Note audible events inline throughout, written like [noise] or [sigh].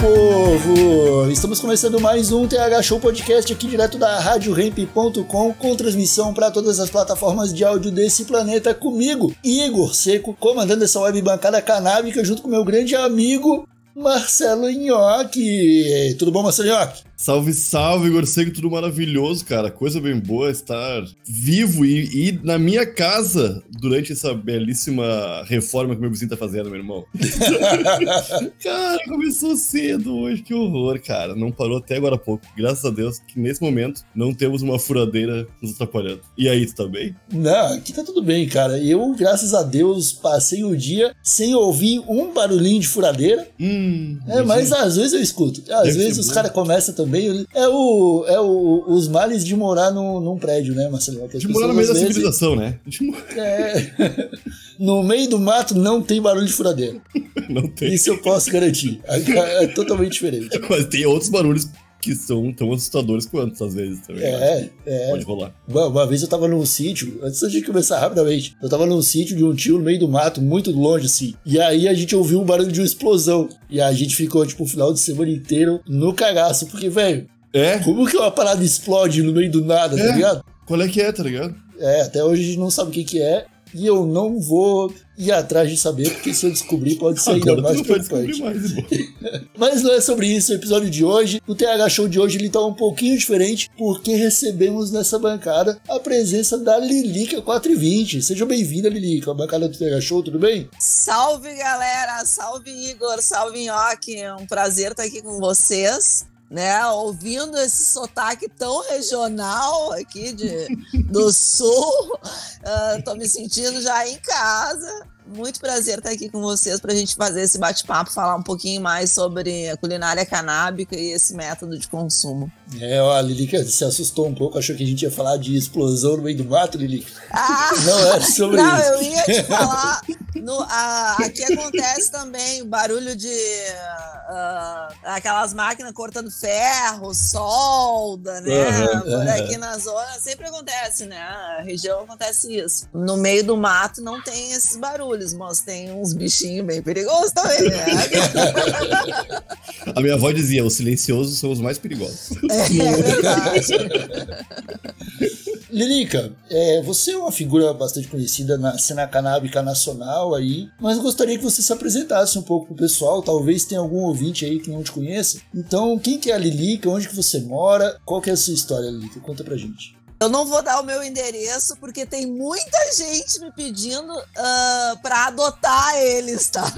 Povo! Estamos começando mais um TH Show Podcast aqui direto da RadioRamp.com com transmissão para todas as plataformas de áudio desse planeta comigo, Igor Seco, comandando essa web bancada canábica junto com meu grande amigo Marcelo Nhoque. Tudo bom, Marcelo Nhoque? Salve, salve, Igor Seco, tudo maravilhoso, cara. Coisa bem boa estar vivo e, e, na minha casa durante essa belíssima reforma que meu vizinho tá fazendo, meu irmão. [laughs] cara, começou cedo hoje, que horror, cara. Não parou até agora há pouco. Graças a Deus que nesse momento não temos uma furadeira nos atrapalhando. E aí, tu tá bem? Não, aqui tá tudo bem, cara. Eu, graças a Deus, passei o dia sem ouvir um barulhinho de furadeira. Hum. É, mas às vezes eu escuto. Às vezes os caras começam também. É, o, é o, os males de morar no, num prédio, né, Marcelo? De morar no meio da vezes, civilização, né? De é, [laughs] no meio do mato não tem barulho de furadeira. [laughs] Não tem. Isso eu posso garantir. É, é totalmente diferente. Mas tem outros barulhos que são tão assustadores quanto, às vezes, também. acho. É, é. Pode rolar. Uma, uma vez eu tava num sítio, antes da gente começar rapidamente, eu tava num sítio de um tio no meio do mato, muito longe assim. E aí a gente ouviu um barulho de uma explosão. E a gente ficou, tipo, o final de semana inteiro no cagaço. Porque, velho, É? como que uma parada explode no meio do nada, tá É. ligado? Qual é que é, tá ligado? É, até hoje a gente não sabe o que que é. E eu não vou ir atrás de saber, porque se eu descobrir pode ser ainda mais preocupante. mais. [laughs] Mas não é sobre isso o episódio de hoje. O TH Show de hoje ele tá um pouquinho diferente, porque recebemos nessa bancada a presença da Lilica 420. Seja bem-vinda, Lilica, a bancada do TH Show, tudo bem? Salve galera, salve Igor, salve Nhoque, é um prazer estar aqui com vocês, né? Ouvindo esse sotaque tão regional aqui de, do sul, [laughs] Ah, tô me sentindo já em casa. Muito prazer estar aqui com vocês para a gente fazer esse bate-papo, falar um pouquinho mais sobre a culinária canábica e esse método de consumo. É, ó, a Lilica se assustou um pouco, achou que a gente ia falar de explosão no meio do mato, Lilica. Ah! Não é sobre Não, isso. eu ia te falar. no- a- aqui acontece também o barulho de ah, aquelas máquinas cortando ferro, solda, né? Aham, Por aqui na zona sempre acontece, né? A região acontece isso. No meio do mato não tem esses barulhos, mas tem uns bichinhos bem perigosos também, né? [laughs] A minha avó dizia: os silenciosos são os mais perigosos. É [laughs] verdade. Lilica, é, você é uma figura bastante conhecida na cena canábica nacional aí, mas eu gostaria que você se apresentasse um pouco pro pessoal, talvez tenha algum ouvinte aí que não te conheça. Então, quem que é a Lilica, onde que você mora, qual que é a sua história, Lilica? Conta pra gente. Eu não vou dar o meu endereço porque tem muita gente me pedindo ah, pra adotar eles, tá? [laughs]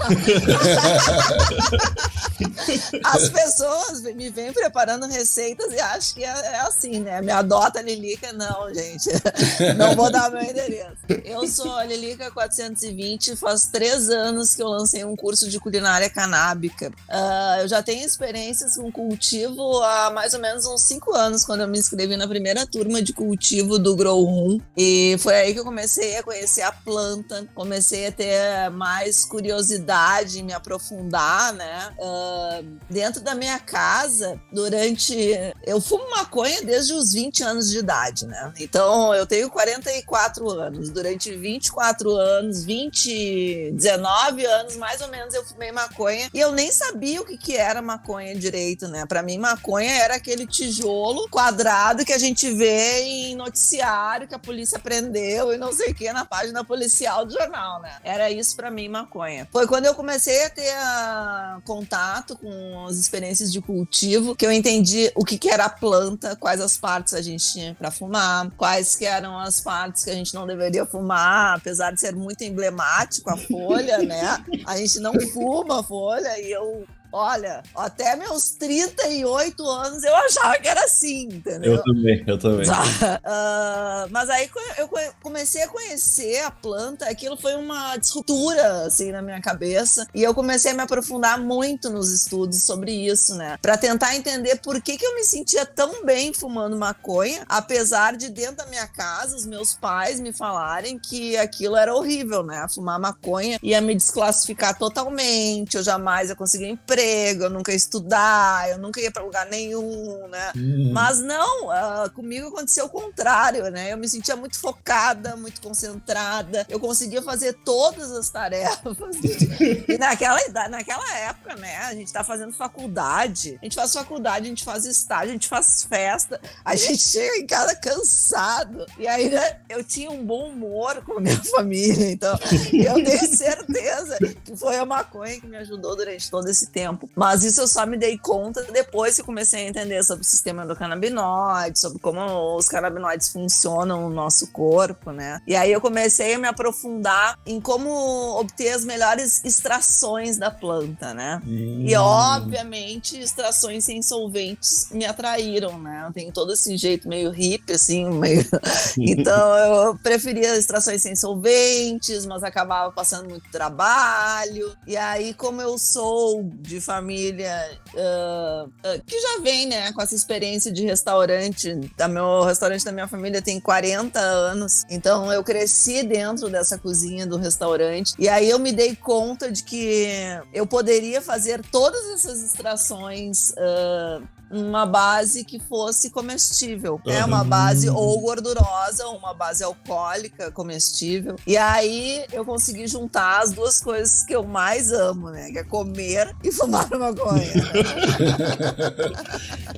As pessoas me vêm preparando receitas e acham que é, é assim, né? Me adota a Lilica. Não, gente. [laughs] Não vou dar o meu endereço. Eu sou a Lilica 420, faz três anos que eu lancei um curso de culinária canábica. Ah, eu já tenho experiências com cultivo há mais ou menos uns cinco anos, quando eu me inscrevi na primeira turma de cultivo do Grow Room. E foi aí que eu comecei a conhecer a planta, comecei a ter mais curiosidade me aprofundar, né? Ah, dentro da minha casa, durante. Eu fumo maconha desde os 20 anos de idade, né? Então eu tenho 44 anos. Durante 24 anos, 20, 19 anos mais ou menos, eu fumei maconha e eu nem sabia o que, que era maconha direito, né? Pra mim, maconha era aquele tijolo quadrado que a gente vê em noticiário que a polícia prendeu e não sei o que na página policial do jornal, né? Era isso pra mim, maconha. Foi quando eu comecei a ter ah, contato com as experiências de cultivo que eu entendi o que, que era a planta, quais as partes a gente tinha pra fumar, quais que eram as partes que a gente não deveria fumar, apesar de ser muito emblemático a folha, né? A gente não fuma a folha e eu Olha, até meus 38 anos eu achava que era assim, entendeu? Eu também, eu também. Uh, [laughs] mas aí eu comecei a conhecer a planta, aquilo foi uma disruptura assim na minha cabeça e eu comecei a me aprofundar muito nos estudos sobre isso, né? Para tentar entender por que, que eu me sentia tão bem fumando maconha, apesar de dentro da minha casa os meus pais me falarem que aquilo era horrível, né? Fumar maconha ia me desclassificar totalmente, eu jamais ia conseguir um emprego, eu nunca ia estudar, eu nunca ia para lugar nenhum, né? Uhum. Mas não, uh, comigo aconteceu o contrário, né? Eu me sentia muito focada, muito concentrada, eu conseguia fazer todas as tarefas. [laughs] e naquela, naquela época, né? A gente tá fazendo faculdade, a gente faz faculdade, a gente faz estágio, a gente faz festa, a gente chega em casa cansado. E aí, né, eu tinha um bom humor com a minha [laughs] família, então eu tenho certeza que foi a maconha que me ajudou durante todo esse tempo. Mas isso eu só me dei conta depois que comecei a entender sobre o sistema do canabinoide, sobre como os canabinoides funcionam no nosso corpo, né? E aí eu comecei a me aprofundar em como obter as melhores extrações da planta, né? Hum. E obviamente extrações sem solventes me atraíram, né? Eu tenho todo esse jeito meio hippie, assim, meio... [laughs] então eu preferia extrações sem solventes, mas acabava passando muito trabalho. E aí, como eu sou de família uh, uh, que já vem, né, com essa experiência de restaurante, da meu restaurante da minha família tem 40 anos, então eu cresci dentro dessa cozinha do restaurante. E aí eu me dei conta de que eu poderia fazer todas essas extrações uh, uma base que fosse comestível, né? Uma base ou gordurosa, ou uma base alcoólica comestível. E aí eu consegui juntar as duas coisas que eu mais amo, né? Que é comer e fumar [laughs] maconha. [laughs]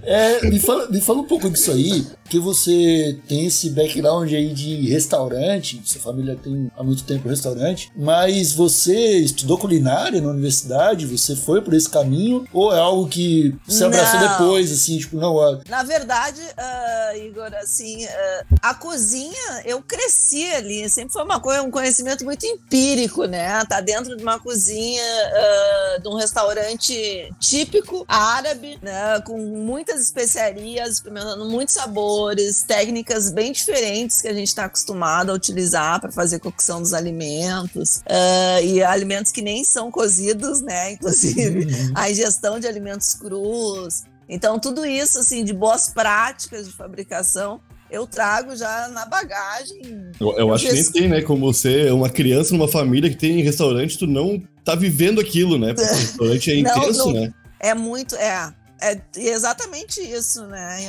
é, me fala, me fala um pouco disso aí, que você tem esse background aí de restaurante, sua família tem há muito tempo restaurante, mas você estudou culinária na universidade, você foi por esse caminho, ou é algo que você abraçou Não. depois? Coisa, assim, tipo, não. Uh... Na verdade, uh, Igor, assim, uh, a cozinha, eu cresci ali, sempre foi uma coisa, um conhecimento muito empírico, né? Tá dentro de uma cozinha de um restaurante típico árabe, né? Com muitas especiarias, experimentando muitos sabores, técnicas bem diferentes que a gente está acostumado a utilizar para fazer cocção dos alimentos e alimentos que nem são cozidos, né? Inclusive, uhum. a ingestão de alimentos crus, então, tudo isso, assim, de boas práticas de fabricação, eu trago já na bagagem. Eu, eu acho que nem tem, né? Como você é uma criança numa família que tem restaurante, tu não tá vivendo aquilo, né? Porque o [laughs] restaurante é intenso, não, né? É muito, é. É exatamente isso, né?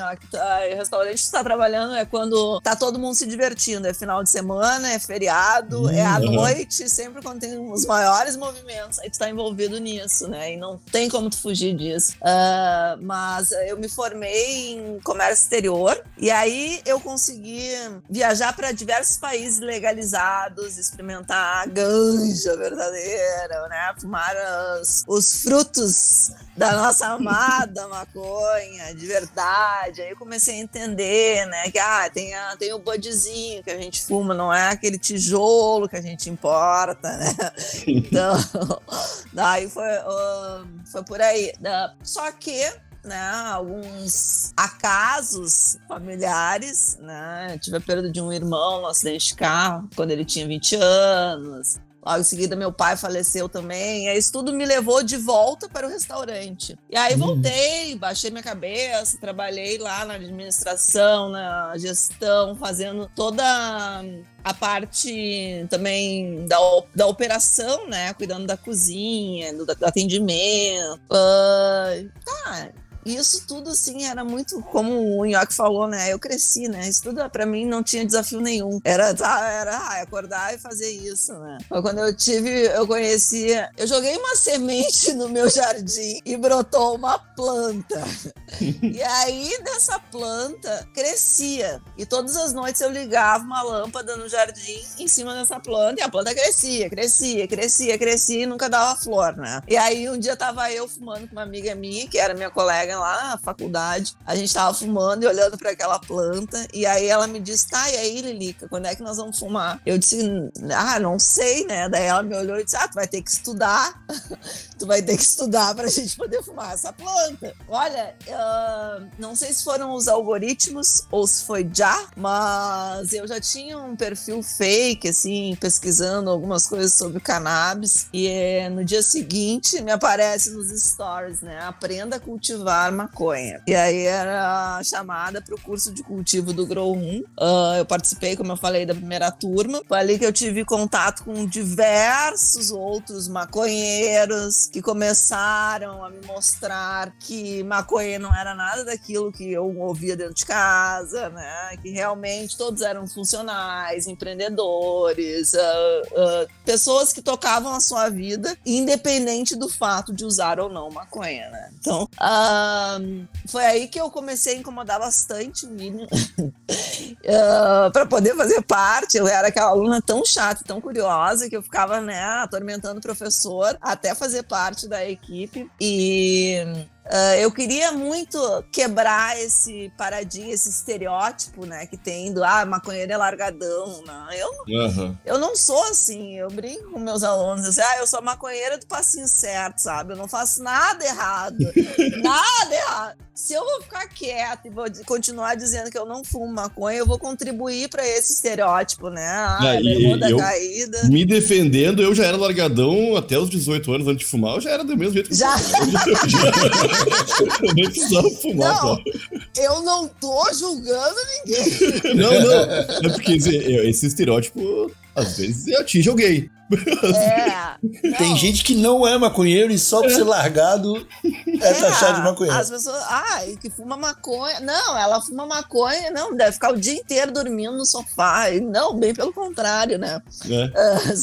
O restaurante está trabalhando é quando tá todo mundo se divertindo. É final de semana, é feriado, é à uhum. noite, sempre quando tem os maiores movimentos. Aí tu tá envolvido nisso, né? E não tem como tu fugir disso. Uh, mas eu me formei em comércio exterior e aí eu consegui viajar para diversos países legalizados, experimentar a ganja verdadeira, né? Fumar os, os frutos da nossa amada [laughs] maconha, de verdade. Aí eu comecei a entender, né, que ah, tem, a, tem o budzinho que a gente fuma, não é aquele tijolo que a gente importa, né? Então, daí foi, uh, foi por aí. Só que né, alguns acasos familiares, né? Eu tive a perda de um irmão no acidente de carro quando ele tinha 20 anos. Logo em seguida, meu pai faleceu também. E isso tudo me levou de volta para o restaurante. E aí, voltei, baixei minha cabeça, trabalhei lá na administração, na gestão, fazendo toda a parte também da, da operação, né? Cuidando da cozinha, do, do atendimento. Uh, tá, isso tudo, assim, era muito, como o Nhoque falou, né? Eu cresci, né? Isso tudo, pra mim, não tinha desafio nenhum. Era, tá, era ah, acordar e fazer isso, né? Foi quando eu tive, eu conheci, eu joguei uma semente no meu jardim e brotou uma planta. e aí, dessa planta, crescia. E todas as noites eu ligava uma lâmpada no jardim em cima dessa planta e a planta crescia, crescia, crescia, crescia e nunca dava flor, né? E aí, um dia tava eu fumando com uma amiga minha, que era minha colega colega lá na faculdade, a gente tava fumando e olhando para aquela planta, e aí ela me disse, tá, e aí, Lilica, quando é que nós vamos fumar? Eu disse, ah, não sei, né? Daí ela me olhou e disse, ah, tu vai ter que estudar, [laughs] tu vai ter que estudar pra gente poder fumar essa planta. Olha, uh, não sei se foram os algoritmos ou se foi já, mas eu já tinha um perfil fake, assim, pesquisando algumas coisas sobre cannabis, e eh, no dia seguinte me aparece nos stories, né? Aprenda a cultivar maconha. E aí era chamada para o curso de cultivo do Grow 1. Uh, eu participei, como eu falei, da primeira turma. Foi ali que eu tive contato com diversos outros maconheiros que começaram a me mostrar que maconha não era nada daquilo que eu ouvia dentro de casa, né? Que realmente todos eram funcionais, empreendedores, uh, uh, pessoas que tocavam a sua vida, independente do fato de usar ou não maconha, né? Então, uh, foi aí que eu comecei a incomodar bastante o William [laughs] uh, para poder fazer parte. Eu era aquela aluna tão chata, tão curiosa, que eu ficava, né, atormentando o professor até fazer parte da equipe. E Uh, eu queria muito quebrar esse paradigma, esse estereótipo, né, que tem do ah, maconheiro é largadão. Eu, uhum. eu não sou assim. Eu brinco com meus alunos, eu sei, ah, eu sou maconheira do passinho certo, sabe? Eu não faço nada errado. [laughs] nada errado. Se eu vou ficar quieta e vou continuar dizendo que eu não fumo maconha, eu vou contribuir para esse estereótipo, né? Ah, ah bermuda caída. Me defendendo, eu já era largadão até os 18 anos antes de fumar, eu já era do mesmo jeito que já. eu [laughs] [laughs] nem precisava fumar, não, Eu não tô julgando ninguém. [laughs] não, não. É porque esse estereótipo às vezes atinge alguém. É, [laughs] Tem gente que não é maconheiro e só por ser largado é, é taxado de maconheiro. As pessoas, ah, que fuma maconha. Não, ela fuma maconha, não, deve ficar o dia inteiro dormindo no sofá. Não, bem pelo contrário, né? É.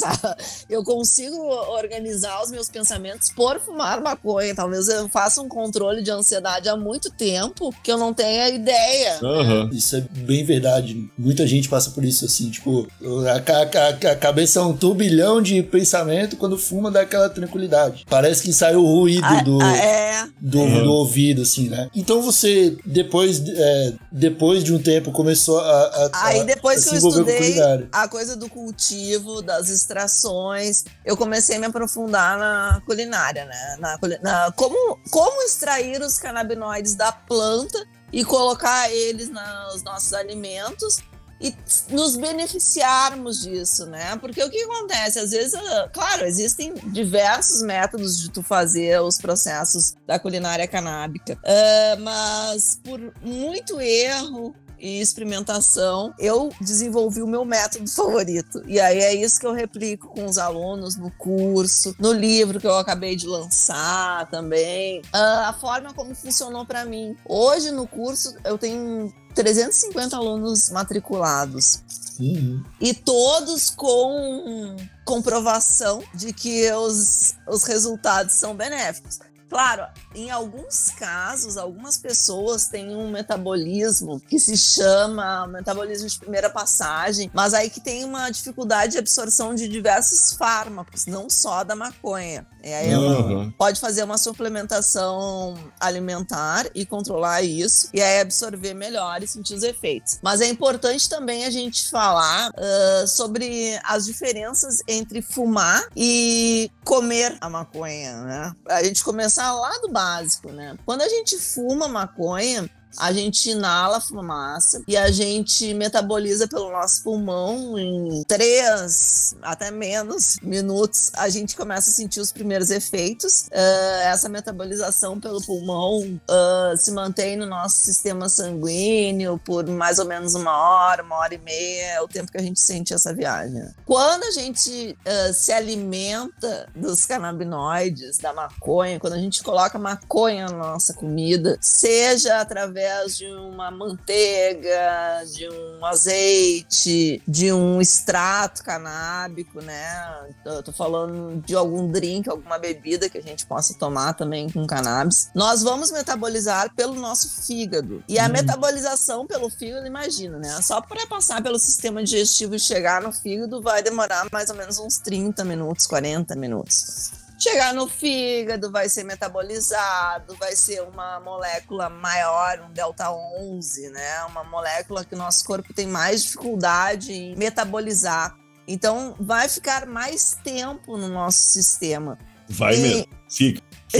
[laughs] Eu consigo organizar os meus pensamentos por fumar maconha. Talvez eu faça um controle de ansiedade há muito tempo que eu não tenha ideia. Uhum. Isso é bem verdade. Muita gente passa por isso, assim, tipo, a, a, a cabeça é um turbilhão de pensamento quando fuma dá aquela tranquilidade. Parece que sai o ruído ah, do, ah, é. do, uhum. do, ouvido, assim, né? Então você, depois, é, depois de um tempo, começou a. a Aí depois a que eu estudei a coisa do cultivo, das extrações, eu comecei a me aprofundar na culinária, né? Na, na como, como extrair os canabinoides da planta e colocar eles nos nossos alimentos e nos beneficiarmos disso, né? Porque o que acontece? Às vezes, ah, claro, existem diversos métodos de tu fazer os processos da culinária canábica, uh, mas por muito erro, e experimentação, eu desenvolvi o meu método favorito. E aí é isso que eu replico com os alunos no curso, no livro que eu acabei de lançar também. Uh, a forma como funcionou para mim. Hoje no curso eu tenho 350 alunos matriculados. Uhum. E todos com comprovação de que os, os resultados são benéficos. Claro, em alguns casos, algumas pessoas têm um metabolismo que se chama metabolismo de primeira passagem, mas aí que tem uma dificuldade de absorção de diversos fármacos, não só da maconha. E aí uhum. pode fazer uma suplementação alimentar e controlar isso, e aí absorver melhor e sentir os efeitos. Mas é importante também a gente falar uh, sobre as diferenças entre fumar e comer a maconha, né? A gente começar lá do básico, né? Quando a gente fuma maconha, a gente inala fumaça e a gente metaboliza pelo nosso pulmão em três, até menos minutos, a gente começa a sentir os primeiros efeitos. Uh, essa metabolização pelo pulmão uh, se mantém no nosso sistema sanguíneo por mais ou menos uma hora, uma hora e meia, é o tempo que a gente sente essa viagem. Quando a gente uh, se alimenta dos canabinoides, da maconha, quando a gente coloca maconha na nossa comida, seja através através de uma manteiga, de um azeite, de um extrato canábico, né? Eu tô falando de algum drink, alguma bebida que a gente possa tomar também com cannabis. Nós vamos metabolizar pelo nosso fígado. E a hum. metabolização pelo fígado, imagina, né? Só para passar pelo sistema digestivo e chegar no fígado vai demorar mais ou menos uns 30 minutos, 40 minutos. Chegar no fígado, vai ser metabolizado, vai ser uma molécula maior, um delta 11, né? Uma molécula que o nosso corpo tem mais dificuldade em metabolizar. Então, vai ficar mais tempo no nosso sistema. Vai E- mesmo. Fica. [laughs]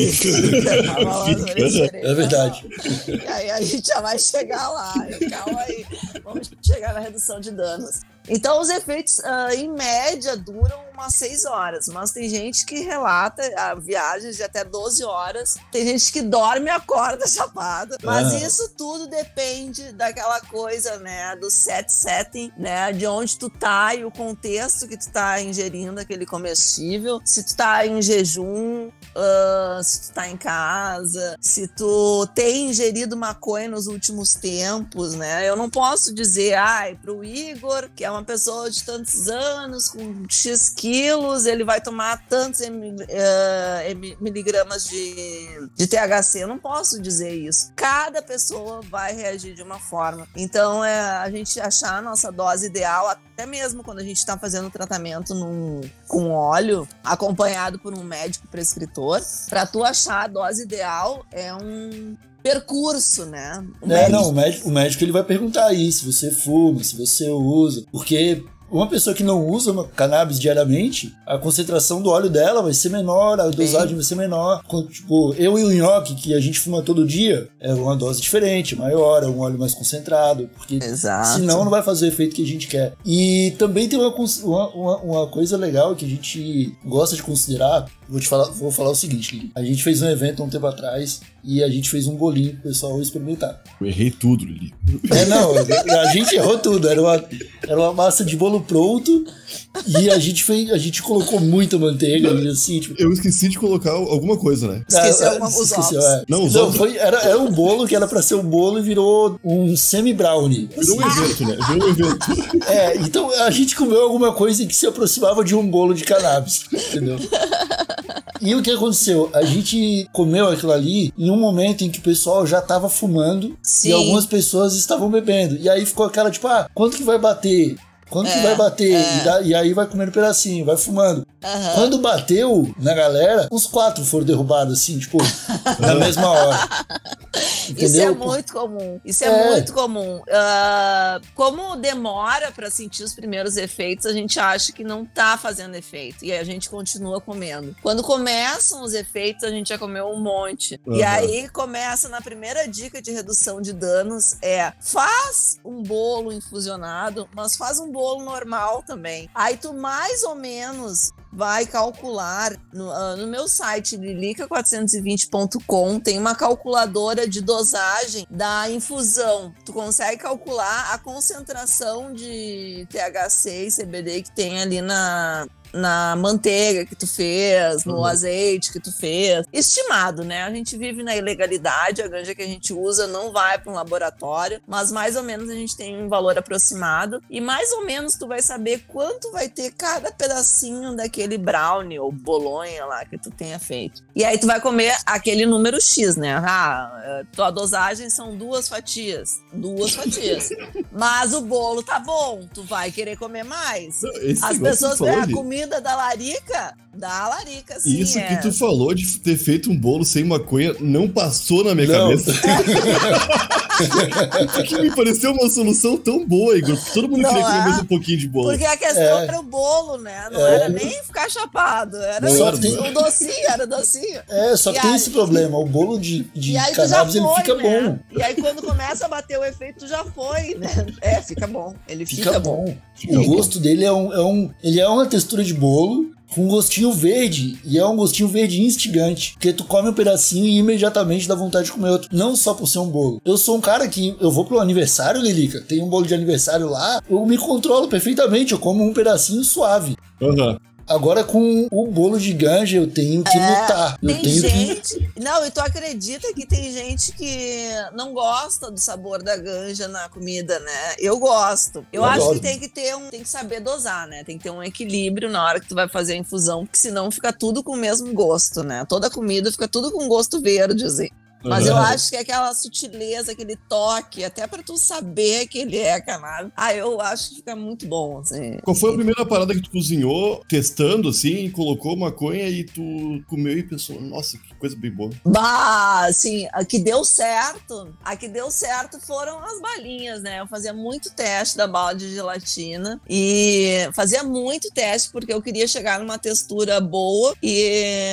É verdade. [laughs] E aí a gente já vai chegar lá. Calma aí. Vamos chegar na redução de danos. Então, os efeitos, ah, em média, duram umas 6 horas. Mas tem gente que relata ah, viagens de até 12 horas. Tem gente que dorme e acorda [laughs] chapada. Mas Ah. isso tudo depende daquela coisa, né? Do set setting, né? De onde tu tá e o contexto que tu tá ingerindo aquele comestível. Se tu tá em jejum, ah, se tu tá em casa, se tu tem ingerido maconha nos últimos tempos, né? Eu não posso dizer, ai, pro Igor, que é uma pessoa de tantos anos, com X quilos, ele vai tomar tantos em- miligramas de, de THC. Eu não posso dizer isso. Cada pessoa vai reagir de uma forma. Então, é a gente achar a nossa dose ideal, até mesmo quando a gente está fazendo tratamento num, com óleo, acompanhado por um médico prescritor, para tu achar a dose ideal é um percurso, né? O É, médico- não, o médico, o médico ele vai perguntar aí se você fuma, se você usa, porque uma pessoa que não usa cannabis diariamente, a concentração do óleo dela vai ser menor, a dosagem vai ser menor. Tipo, eu e o nhoque, que a gente fuma todo dia, é uma dose diferente, maior, é um óleo mais concentrado, porque Exato. Senão não vai fazer o efeito que a gente quer. E também tem uma, uma- uma coisa legal que a gente gosta de considerar. Vou te falar, vou falar o seguinte, Lili. A gente fez um evento um tempo atrás e a gente fez um bolinho pro pessoal experimentar. Eu errei tudo, Lili. É, não, a gente errou tudo. Era uma, era uma massa de bolo pronto e a gente fez, a gente colocou muita manteiga assim, tipo. Eu esqueci de colocar alguma coisa, né? Esqueceu ah, alguma- os esqueceu, ovos. é. Não, os Não, ovos- foi, era, era um bolo que era pra ser um bolo e virou um semi-brownie. Virou um evento, né? Virou um evento. É, então a gente comeu alguma coisa que se aproximava de um bolo de cannabis, entendeu? E o que aconteceu? A gente comeu aquilo ali em um momento em que o pessoal já tava fumando Sim. e algumas pessoas estavam bebendo. E aí ficou aquela tipo, ah, quanto que vai bater? Quanto que É, vai bater? é. E, e aí vai comendo pedacinho, vai fumando. Aham. Quando bateu na galera, os quatro foram derrubados, assim, tipo, [laughs] na mesma hora. Isso é Entendeu? muito comum. Isso é, É. muito comum. Ah, como demora para sentir os primeiros efeitos, a gente acha que não tá fazendo efeito. E aí a gente continua comendo. Quando começam os efeitos, a gente já comeu um monte. E Aham. aí começa na primeira dica de redução de danos: é faz um bolo infusionado, mas faz um bolo normal também. Aí tu mais ou menos vai calcular no, ah, no meu site lilica420.com tem uma calculadora de dosagem da infusão. Tu consegue calcular a concentração de THC e CBD que tem ali na na manteiga que tu fez, no Uhum. azeite que tu fez. Estimado, né? A gente vive na ilegalidade, a ganja que a gente usa não vai para um laboratório, mas mais ou menos a gente tem um valor aproximado e mais ou menos tu vai saber quanto vai ter cada pedacinho daquele brownie ou bolonha lá que tu tenha feito. E aí tu vai comer aquele número X, né? Ah, eh, tua dosagem são duas fatias, duas fatias. [laughs] mas o bolo tá bom, tu vai querer comer mais. Esse As pessoas falou, veem a Lili, da larica, da larica, sim. Isso é. que tu falou de ter feito um bolo sem maconha não passou na minha Não. cabeça. [laughs] Porque me pareceu uma solução tão boa, Igor. Todo mundo Não queria comer é? mais um pouquinho de bolo. Porque a questão É. era o bolo, né? Não É. era nem ficar chapado, era era, o né? docinho, era o docinho. É, só que E tem aí- esse problema. O bolo de, de E cannabis foi, ele fica né? bom. E aí quando começa a bater o efeito, tu já foi, né? É, fica bom. Ele fica, Fica bom. bom. O gosto dele é um, é um. Ele é uma textura de bolo com um gostinho verde. E é um gostinho verde instigante. Porque tu come um pedacinho e imediatamente dá vontade de comer outro. Não só por ser um bolo. Eu sou um cara que. Eu vou pro aniversário, Lilica. Tem um bolo de aniversário lá. Eu me controlo perfeitamente. Eu como um pedacinho suave. Aham. Agora com o bolo de ganja eu tenho que lutar. Eu É, Tem tenho que. gente. Não, e tu acredita que tem gente que não gosta do sabor da ganja na comida, né? Eu gosto. Eu, Eu acho adoro. que tem que ter um. Tem que saber dosar, né? Tem que ter um equilíbrio na hora que tu vai fazer a infusão, porque senão fica tudo com o mesmo gosto, né? Toda comida fica tudo com gosto verde, assim. Mas eu acho que aquela sutileza, aquele toque, até pra tu saber que ele é cannabis. Ah, eu acho que fica muito bom, assim. Qual foi a primeira parada que tu cozinhou, testando assim, colocou maconha e tu comeu e pensou, nossa, que coisa bem boa. Bah, assim, a que deu certo, a que deu certo foram as balinhas, né? Eu fazia muito teste da bala de gelatina e fazia muito teste porque eu queria chegar numa textura boa e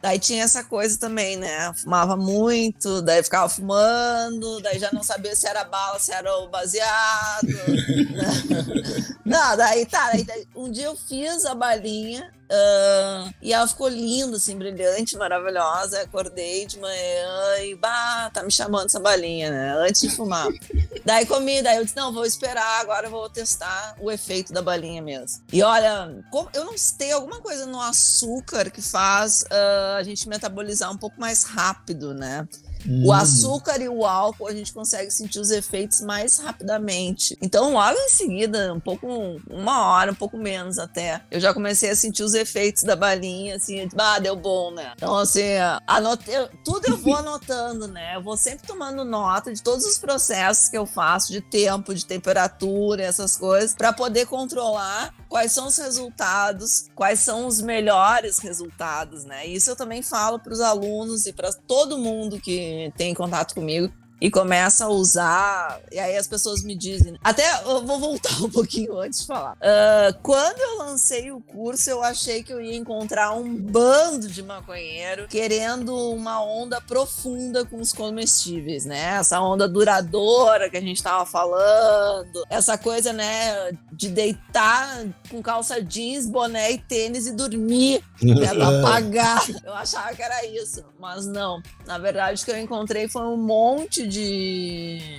daí tinha essa coisa também, né? Eu fumava muito, daí ficava fumando, daí já não sabia se era bala, se era o baseado. né? [laughs] Não, daí tá, daí, daí, um dia eu fiz a balinha ah, e ela ficou linda, assim, brilhante, maravilhosa. Acordei de manhã e, bah, tá me chamando essa balinha, né? Antes de fumar. [laughs] daí comi, daí eu disse, não, vou esperar, agora eu vou testar o efeito da balinha mesmo. E olha, eu não sei, alguma coisa no açúcar que faz ah, a gente metabolizar um pouco mais rápido, né? Hum. O açúcar e o álcool a gente consegue sentir os efeitos mais rapidamente. Então, logo em seguida, um pouco, uma hora, um pouco menos até, eu já comecei a sentir os efeitos da balinha, assim, ah, deu bom, né? Então, assim, anotei, tudo eu vou [laughs] anotando, né? Eu vou sempre tomando nota de todos os processos que eu faço, de tempo, de temperatura, essas coisas, para poder controlar quais são os resultados, quais são os melhores resultados, né? Isso eu também falo para os alunos e para todo mundo que tem contato comigo e começa a usar, e aí as pessoas me dizem. Até eu vou voltar um pouquinho antes de falar. Ah, quando eu lancei o curso, eu achei que eu ia encontrar um bando de maconheiro querendo uma onda profunda com os comestíveis, né? Essa onda duradoura que a gente tava falando, essa coisa, né, de deitar com calça jeans, boné e tênis e dormir, né, pra [laughs] apagar. Eu achava que era isso, mas não. Na verdade, o que eu encontrei foi um monte de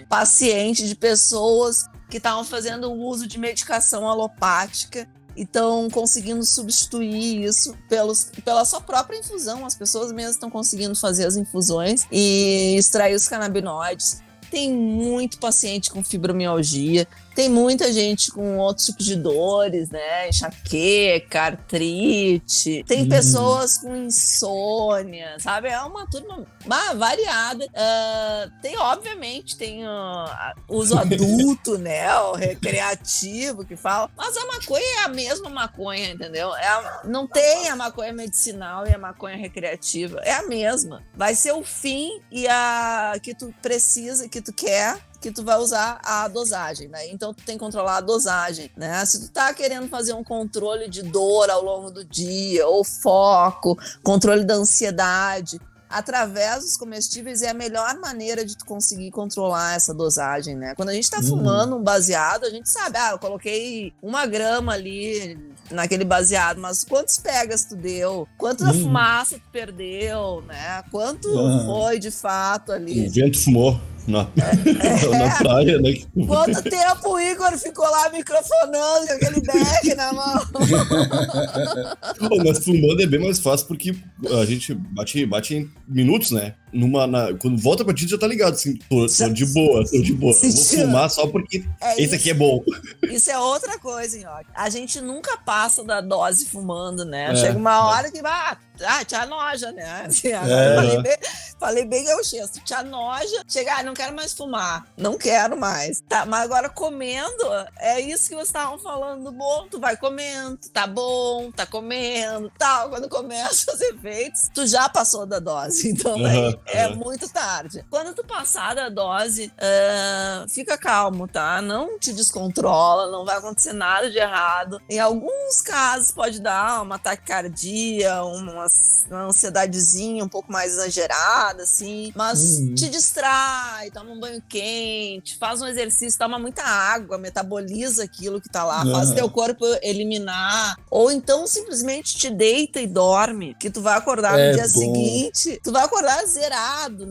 pacientes, de pessoas que estavam fazendo uso de medicação alopática e estão conseguindo substituir isso pelos, pela sua própria infusão. As pessoas mesmas estão conseguindo fazer as infusões e extrair os canabinoides. Tem muito paciente com fibromialgia, tem muita gente com outros tipos de dores, né? Enxaqueca, artrite. Tem Uhum. pessoas com insônia, sabe? É uma turma ma- variada. Ah, tem, obviamente, tem ah, uso adulto, [laughs] né? O recreativo que fala. Mas a maconha é a mesma maconha, entendeu? É a- não tem a maconha medicinal e a maconha recreativa. É a mesma. Vai ser o fim e a que tu precisa, que tu quer que tu vai usar a dosagem, né? Então tu tem que controlar a dosagem, né? Se tu tá querendo fazer um controle de dor ao longo do dia, ou foco, controle da ansiedade, através dos comestíveis é a melhor maneira de tu conseguir controlar essa dosagem, né? Quando a gente tá Uhum. fumando um baseado, a gente sabe, ah, eu coloquei uma grama ali naquele baseado, mas quantos pegas tu deu? Quanto Uhum. fumaça tu perdeu, né? Quanto Uhum. foi de fato ali? O vento fumou na, [laughs] na praia, né? [laughs] Quanto tempo o Igor ficou lá microfonando com aquele deck na mão? [laughs] Pô, mas fumando é bem mais fácil porque a gente bate, bate em minutos, né? Numa, na- quando volta pra ti, já tá ligado, assim, tô, tô de boa, tô de boa. Eu vou Sentiu. fumar só porque É esse aqui é bom. Isso é outra coisa, Nhoque. A gente nunca passa da dose fumando, né? É, Chega uma é. hora que ah, ah, te anoja, né? [laughs] Assim, É. falei, bem, falei bem gauchesco. Te anoja, chega, ah, não quero mais fumar. Não quero mais. Tá, mas agora comendo, é isso que vocês estavam falando do bom. Tu vai comendo, tá bom, tá comendo, tal. Quando começa os efeitos, tu já passou da dose. [laughs] Então aí, é muito tarde. Quando tu passar da dose, ah, fica calmo, tá? Não te descontrola, não vai acontecer nada de errado. Em alguns casos pode dar uma taquicardia, uma, uma ansiedadezinha um pouco mais exagerada, assim. Mas Uhum. te distrai, toma um banho quente, faz um exercício, toma muita água, metaboliza aquilo que tá lá, faz Aham. teu corpo eliminar. Ou então simplesmente te deita e dorme, que tu vai acordar É no dia bom. seguinte, tu vai acordar zerado,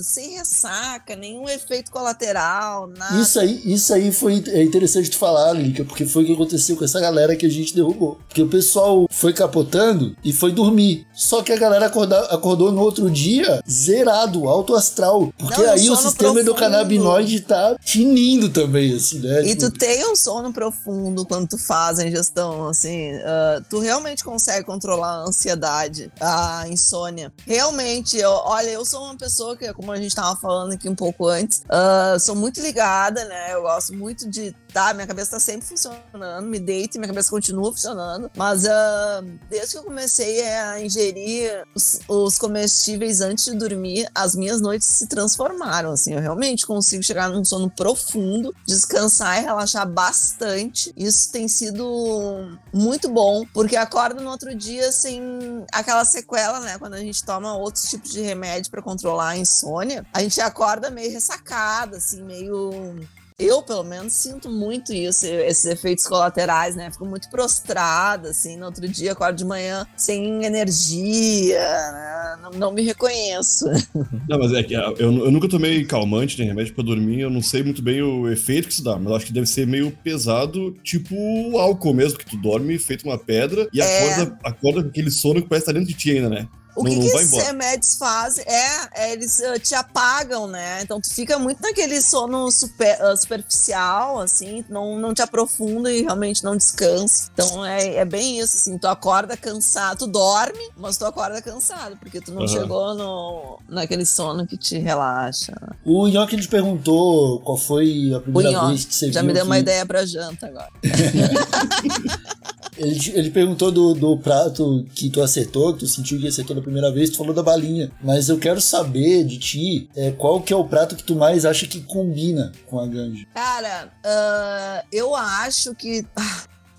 sem ressaca, nenhum efeito colateral, nada. Isso aí, isso aí foi é interessante tu falar, Lica, porque foi o que aconteceu com essa galera que a gente derrubou. Porque o pessoal foi capotando e foi dormir. Só que a galera acorda- acordou no outro dia zerado, alto astral. Porque Não, aí o sistema profundo. endocannabinoide tá tinindo também, assim, né? E Tipo, tu tem um sono profundo quando tu faz a ingestão, assim, ah, tu realmente consegue controlar a ansiedade, a insônia. Realmente, eu, olha, eu sou uma pessoa pessoa que, como a gente tava falando aqui um pouco antes, uh, sou muito ligada, né? Eu gosto muito de. Tá, minha cabeça tá sempre funcionando, me deito e minha cabeça continua funcionando. Mas uh, desde que eu comecei a ingerir os, os, comestíveis antes de dormir, as minhas noites se transformaram. Assim, eu realmente consigo chegar num sono profundo, descansar e relaxar bastante. Isso tem sido muito bom, porque acordo no outro dia sem aquela sequela, né? Quando a gente toma outros tipos de remédio para controlar a insônia, a gente acorda meio ressacada, assim, meio eu, pelo menos, sinto muito isso, esses efeitos colaterais, né? Fico muito prostrada, assim, no outro dia, acordo de manhã sem energia, né? não, não, me reconheço. [laughs] Não, mas é que eu, eu nunca tomei calmante nem remédio pra dormir, eu não sei muito bem o efeito que isso dá, mas acho que deve ser meio pesado, tipo álcool mesmo, que tu dorme feito uma pedra e é... acorda, acorda com aquele sono que parece estar dentro de ti ainda, né? O que, não, que esses remédios fazem é, é, eles uh, te apagam, né? Então tu fica muito naquele sono super, uh, superficial, assim, não, não te aprofunda e realmente não descansa. Então é, é bem isso, assim, tu acorda cansado, tu dorme, mas tu acorda cansado, porque tu não uhum. chegou no, naquele sono que te relaxa. O Nhoque te perguntou qual foi a primeira vez que você já viu. Já me deu que... uma ideia pra janta agora. [laughs] ele, ele perguntou do, do prato que tu acertou, que tu sentiu que acertou da primeira vez, tu falou da balinha. Mas eu quero saber de ti é, qual que é o prato que tu mais acha que combina com a ganja. Cara, uh, eu acho que.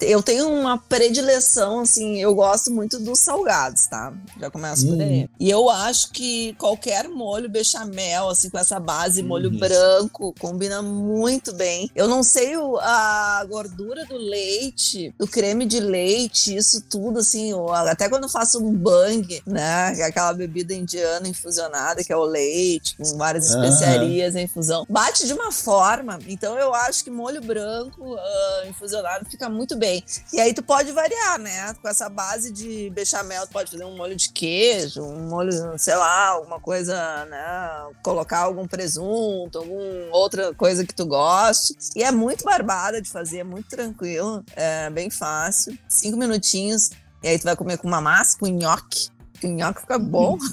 Eu tenho uma predileção, assim, eu gosto muito dos salgados, tá? Já começo por aí. Uhum. E eu acho que qualquer molho bechamel, assim, com essa base, molho uhum. branco, combina muito bem. Eu não sei o, a gordura do leite, do creme de leite, isso tudo, assim, até quando eu faço um bang, né? É aquela bebida indiana infusionada, que é o leite, com várias especiarias uhum. em infusão. Bate de uma forma. Então eu acho que molho branco uh, infusionado fica muito bem bem. E aí tu pode variar, né? Com essa base de bechamel, tu pode fazer um molho de queijo, um molho, sei lá, alguma coisa, né? Colocar algum presunto, alguma outra coisa que tu goste. E é muito barbada de fazer, é muito tranquilo, é bem fácil. Cinco minutinhos, e aí tu vai comer com uma massa, com nhoque. O nhoque fica bom. [laughs]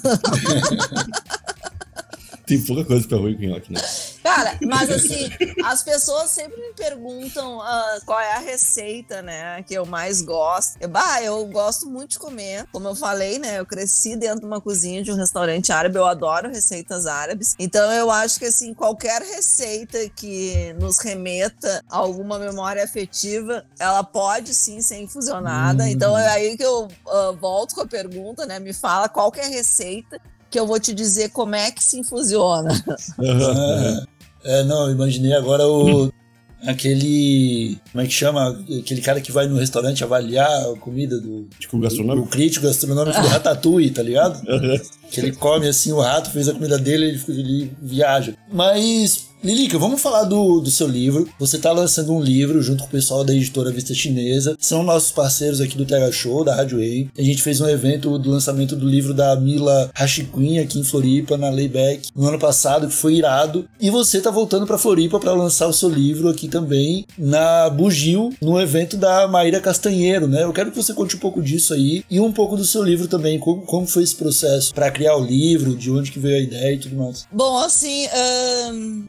Tem pouca coisa pra ruim com nhoque, né? Cara, mas assim, as pessoas sempre me perguntam uh, qual é a receita, né, que eu mais gosto. Eu, bah, eu gosto muito de comer. Como eu falei, né, eu cresci dentro de uma cozinha de um restaurante árabe, eu adoro receitas árabes. Então eu acho que, assim, qualquer receita que nos remeta a alguma memória afetiva, ela pode sim ser infusionada. Hum. Então é aí que eu uh, volto com a pergunta, né, me fala qual que é a receita que eu vou te dizer como é que se infusiona. [laughs] é, não, imaginei agora o. Aquele. Como é que chama? Aquele cara que vai no restaurante avaliar a comida do. Tipo, gastronômico? O crítico gastronômico do Ratatouille, tá ligado? que ele come assim, o rato fez a comida dele, ele, ele viaja. Mas Lilica, vamos falar do, do seu livro. Você está lançando um livro junto com o pessoal da editora Vista Chinesa. São nossos parceiros aqui do TH Show, da Rádio Ei. A gente fez um evento do lançamento do livro da Mila Hashiguin aqui em Floripa, na Layback, no ano passado, que foi irado. E você está voltando para Floripa para lançar o seu livro aqui também na Bugil, no evento da Maíra Castanheiro, né? Eu quero que você conte um pouco disso aí e um pouco do seu livro também. Como, como foi esse processo para criar o livro, de onde que veio a ideia e tudo mais. Bom, assim,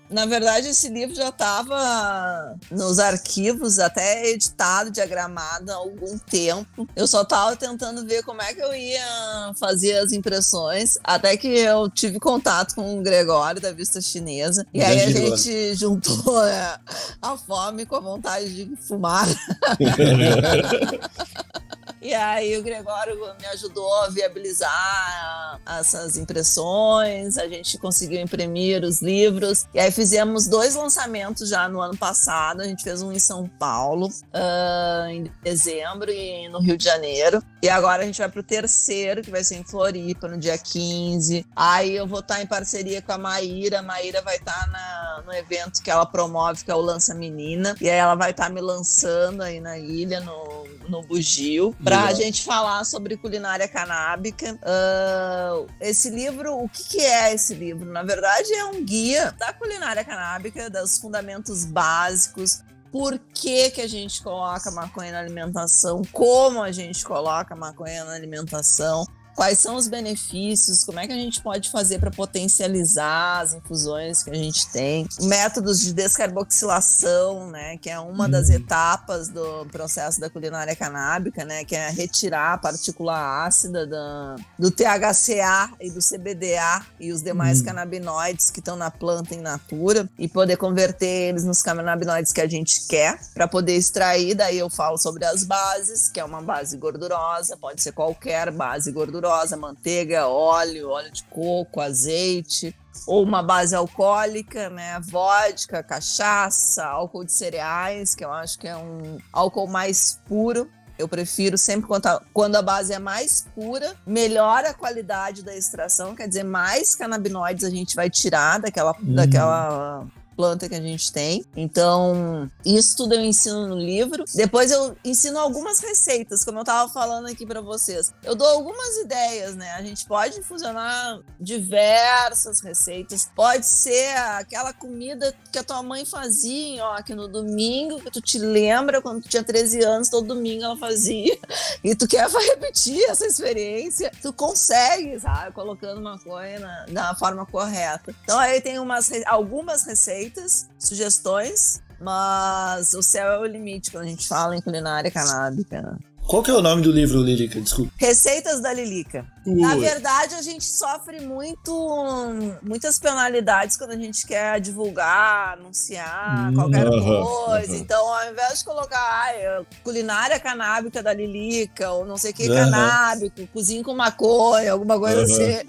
na verdade esse livro já estava nos arquivos, até editado, diagramado há algum tempo. Eu só estava tentando ver como é que eu ia fazer as impressões, até que eu tive contato com o Gregório da Vista Chinesa. E aí a gente [laughs] juntou né, a fome com a vontade de fumar. [laughs] [laughs] E aí o Gregório me ajudou a viabilizar essas impressões, a gente conseguiu imprimir os livros. E aí fizemos dois lançamentos já no ano passado. A gente fez um em São Paulo, uh, em dezembro, e no Rio de Janeiro. E agora a gente vai pro terceiro, que vai ser em Floripa, no dia 15. Aí eu vou estar em parceria com a Maíra. A Maíra vai estar no evento que ela promove, que é o Lança Menina. E aí ela vai estar me lançando aí na ilha, no no Bugio, para a gente falar sobre culinária canábica. Uh, esse livro, o que, que, é esse livro? Na verdade, é um guia da culinária canábica, dos fundamentos básicos. Por que, que a gente coloca maconha na alimentação? Como a gente coloca maconha na alimentação? Quais são os benefícios, como é que a gente pode fazer para potencializar as infusões que a gente tem, métodos de descarboxilação, né, que é uma das Uhum. etapas do processo da culinária canábica, né, que é retirar a partícula ácida da, do THCA e do CBDA e os demais Uhum. canabinoides que estão na planta in natura e poder converter eles nos canabinoides que a gente quer para poder extrair. Daí eu falo sobre as bases, que é uma base gordurosa, pode ser qualquer base gordurosa, manteiga, óleo, óleo de coco, azeite, ou uma base alcoólica, né? Vodka, cachaça, álcool de cereais, que eu acho que é um álcool mais puro. Eu prefiro sempre quando a, quando a base é mais pura, melhora a qualidade da extração, quer dizer, mais canabinoides a gente vai tirar daquela, Uhum. daquela planta que a gente tem. Então, isso tudo eu ensino no livro. Depois eu ensino algumas receitas, como eu tava falando aqui para vocês. Eu dou algumas ideias, né? A gente pode fusionar diversas receitas. Pode ser aquela comida que a tua mãe fazia, ó, que no domingo, que tu te lembra quando tu tinha 13 anos, todo domingo ela fazia. [laughs] E tu quer [laughs] repetir essa experiência, tu consegue, sabe? Colocando maconha na, na forma correta. Então aí tem umas, algumas receitas, sugestões, mas o céu é o limite quando a gente fala em culinária canábica. Qual que é o nome do livro, Lírica? Desculpa. Receitas da Lilica. Na verdade, a gente sofre muito, muitas penalidades quando a gente quer divulgar, anunciar Hum, qualquer coisa. Então, ao invés de colocar ah, culinária canábica da Lilica, ou não sei o que Aham. canábico, cozinho com maconha, alguma coisa assim,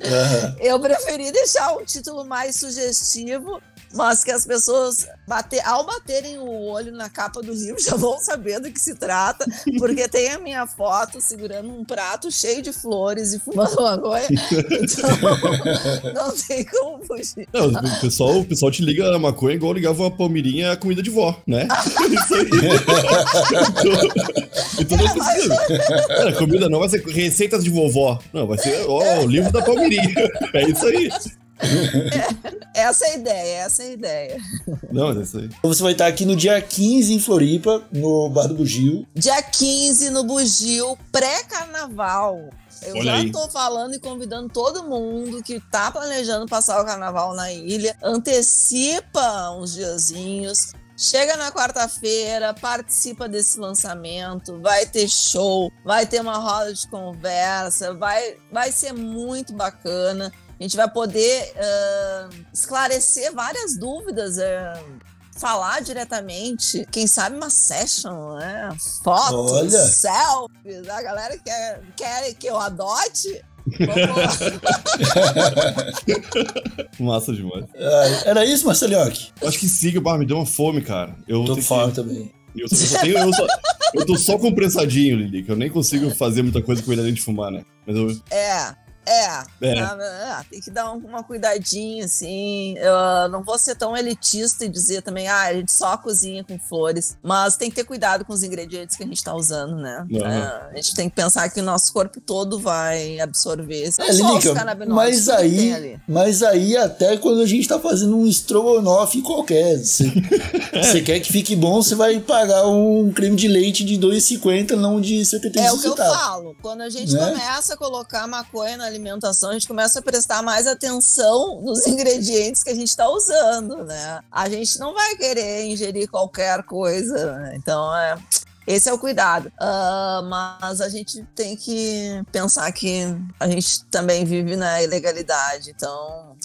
eu preferi deixar um título mais sugestivo, mas que as pessoas, bater, ao baterem o olho na capa do livro, já vão saber do que se trata, porque tem a minha foto segurando um prato cheio de flores e fumando maconha. Então, não tem como fugir. Não, o, pessoal, o pessoal te liga a maconha igual ligava uma palmeirinha a comida de vó, né? [laughs] Isso aí. então não precisa. Cara, comida não vai ser receitas de vovó. Não, vai ser ó, o livro da palmeirinha. É isso aí. [laughs] Essa é a ideia, essa é a ideia. Não, é isso aí. Então você vai estar aqui no dia 15 em Floripa, no Bar do Bugio. Dia 15 no Bugio, pré-carnaval. Eu Olha já aí. tô falando e convidando todo mundo que tá planejando passar o carnaval na ilha. Antecipa uns diazinhos. Chega na quarta-feira, participa desse lançamento, vai ter show, vai ter uma roda de conversa, vai, vai ser muito bacana. A gente vai poder ah, esclarecer várias dúvidas, ah, falar diretamente, quem sabe uma session, né? Fotos, Olha. selfies, a galera quer, quer que eu adote. Vamos [laughs] Massa demais. Ah, era isso, Marcelioque? Eu acho que siga, bah, me deu uma fome, cara. Eu Tô tenho que- também. Eu, só- eu só tenho, eu, só, eu tô só compressadinho, Lili, que eu nem consigo fazer muita coisa com ele além de fumar, né? Mas eu. É, é. É. Ah, tem que dar um- uma cuidadinha, assim. Eu não vou ser tão elitista e dizer também, ah, a gente só cozinha com flores. Mas tem que ter cuidado com os ingredientes que a gente tá usando, né? Aham. É, a gente tem que pensar que o nosso corpo todo vai absorver. Não É, só mas aí, mas aí até quando a gente tá fazendo um estrogonofe qualquer, você, [laughs] você quer que fique bom, você vai pagar um creme de leite de 2,50, não de 75 É o que eu falo. Quando a gente Né? começa a colocar maconha na alimentação, a gente começa a prestar mais atenção nos [laughs] ingredientes que a gente está usando, né? A gente não vai querer ingerir qualquer coisa, né? Então, é. Esse é o cuidado. Ah, mas a gente tem que pensar que a gente também vive na ilegalidade. Então,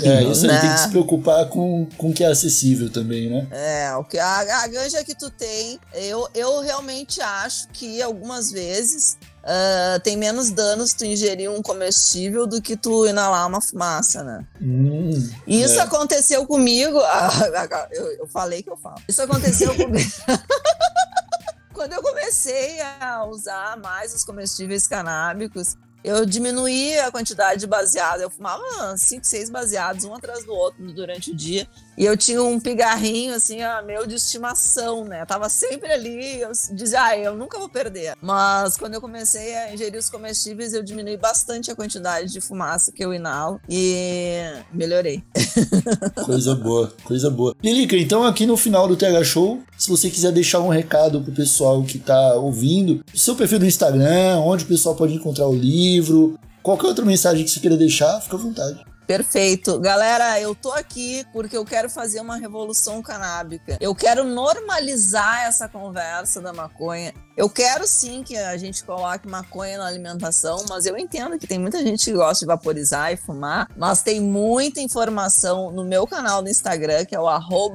É, [laughs] isso aí Né? tem que se preocupar com com o que é acessível também, né? É, o que a, a ganja que tu tem, eu, eu realmente acho que algumas vezes ah, tem menos danos tu ingerir um comestível do que tu inalar uma fumaça, né? Hum, Isso É. aconteceu comigo. [laughs] eu, eu falei que eu falo. Isso aconteceu comigo. [laughs] Quando eu comecei a usar mais os comestíveis canábicos, eu diminuí a quantidade de baseado. Eu fumava 5, 6 baseados, um atrás do outro durante o dia. E eu tinha um pigarrinho, assim, ó, meu de estimação, né? Tava sempre ali, eu dizia, ah, eu nunca vou perder. Mas quando eu comecei a ingerir os comestíveis, eu diminui bastante a quantidade de fumaça que eu inalo e melhorei. [laughs] Coisa boa, coisa boa. Lilica, então aqui no final do TH Show, se você quiser deixar um recado pro pessoal que tá ouvindo, seu perfil do Instagram, onde o pessoal pode encontrar o livro, qualquer outra mensagem que você queira deixar, fica à vontade. Perfeito. Galera, eu tô aqui porque eu quero fazer uma revolução canábica. Eu quero normalizar essa conversa da maconha. Eu quero sim que a gente coloque maconha na alimentação, mas eu entendo que tem muita gente que gosta de vaporizar e fumar, mas tem muita informação no meu canal no Instagram, que é o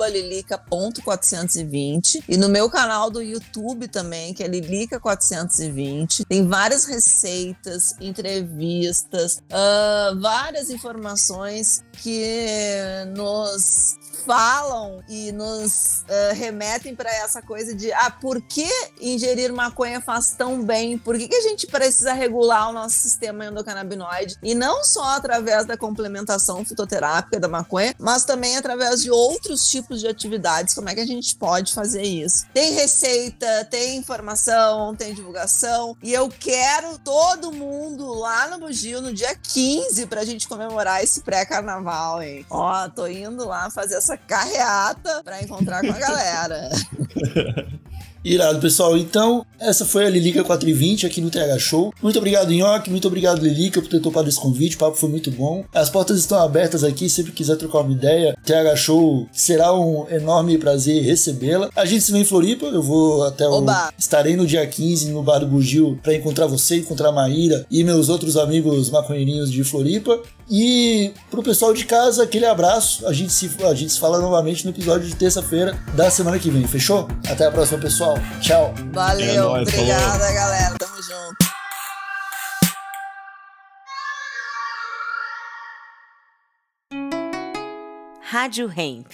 lilica.420, e no meu canal do YouTube também, que é lilica420. Tem várias receitas, entrevistas, uh, várias informações que nos falam e nos uh, remetem para essa coisa de ah, por que ingerir maconha faz tão bem? Por que, que a gente precisa regular o nosso sistema endocannabinoide? E não só através da complementação fitoterápica da maconha, mas também através de outros tipos de atividades. Como é que a gente pode fazer isso? Tem receita, tem informação, tem divulgação. E eu quero todo mundo lá no Bugio no dia 15 pra gente comemorar esse pré-carnaval, hein? Ó, tô indo lá fazer essa carreata pra encontrar com a galera. [laughs] Irado, pessoal. Então, essa foi a Lilica 420 aqui no TH Show. Muito obrigado, Nhoque. Muito obrigado, Lilica, por ter topado esse convite. O papo foi muito bom. As portas estão abertas aqui. Se quiser trocar uma ideia, TH Show será um enorme prazer recebê-la. A gente se vê em Floripa. Eu vou até o. Oba. Estarei no dia 15 no Bar do Bugio para encontrar você, encontrar a Maíra e meus outros amigos maconheirinhos de Floripa. E pro pessoal de casa, aquele abraço. A gente se, a gente se fala novamente no episódio de terça-feira da semana que vem. Fechou? Até a próxima, pessoal. Tchau. Valeu, É nóis, obrigada, falou. galera. Tamo junto. Rádio Hemp.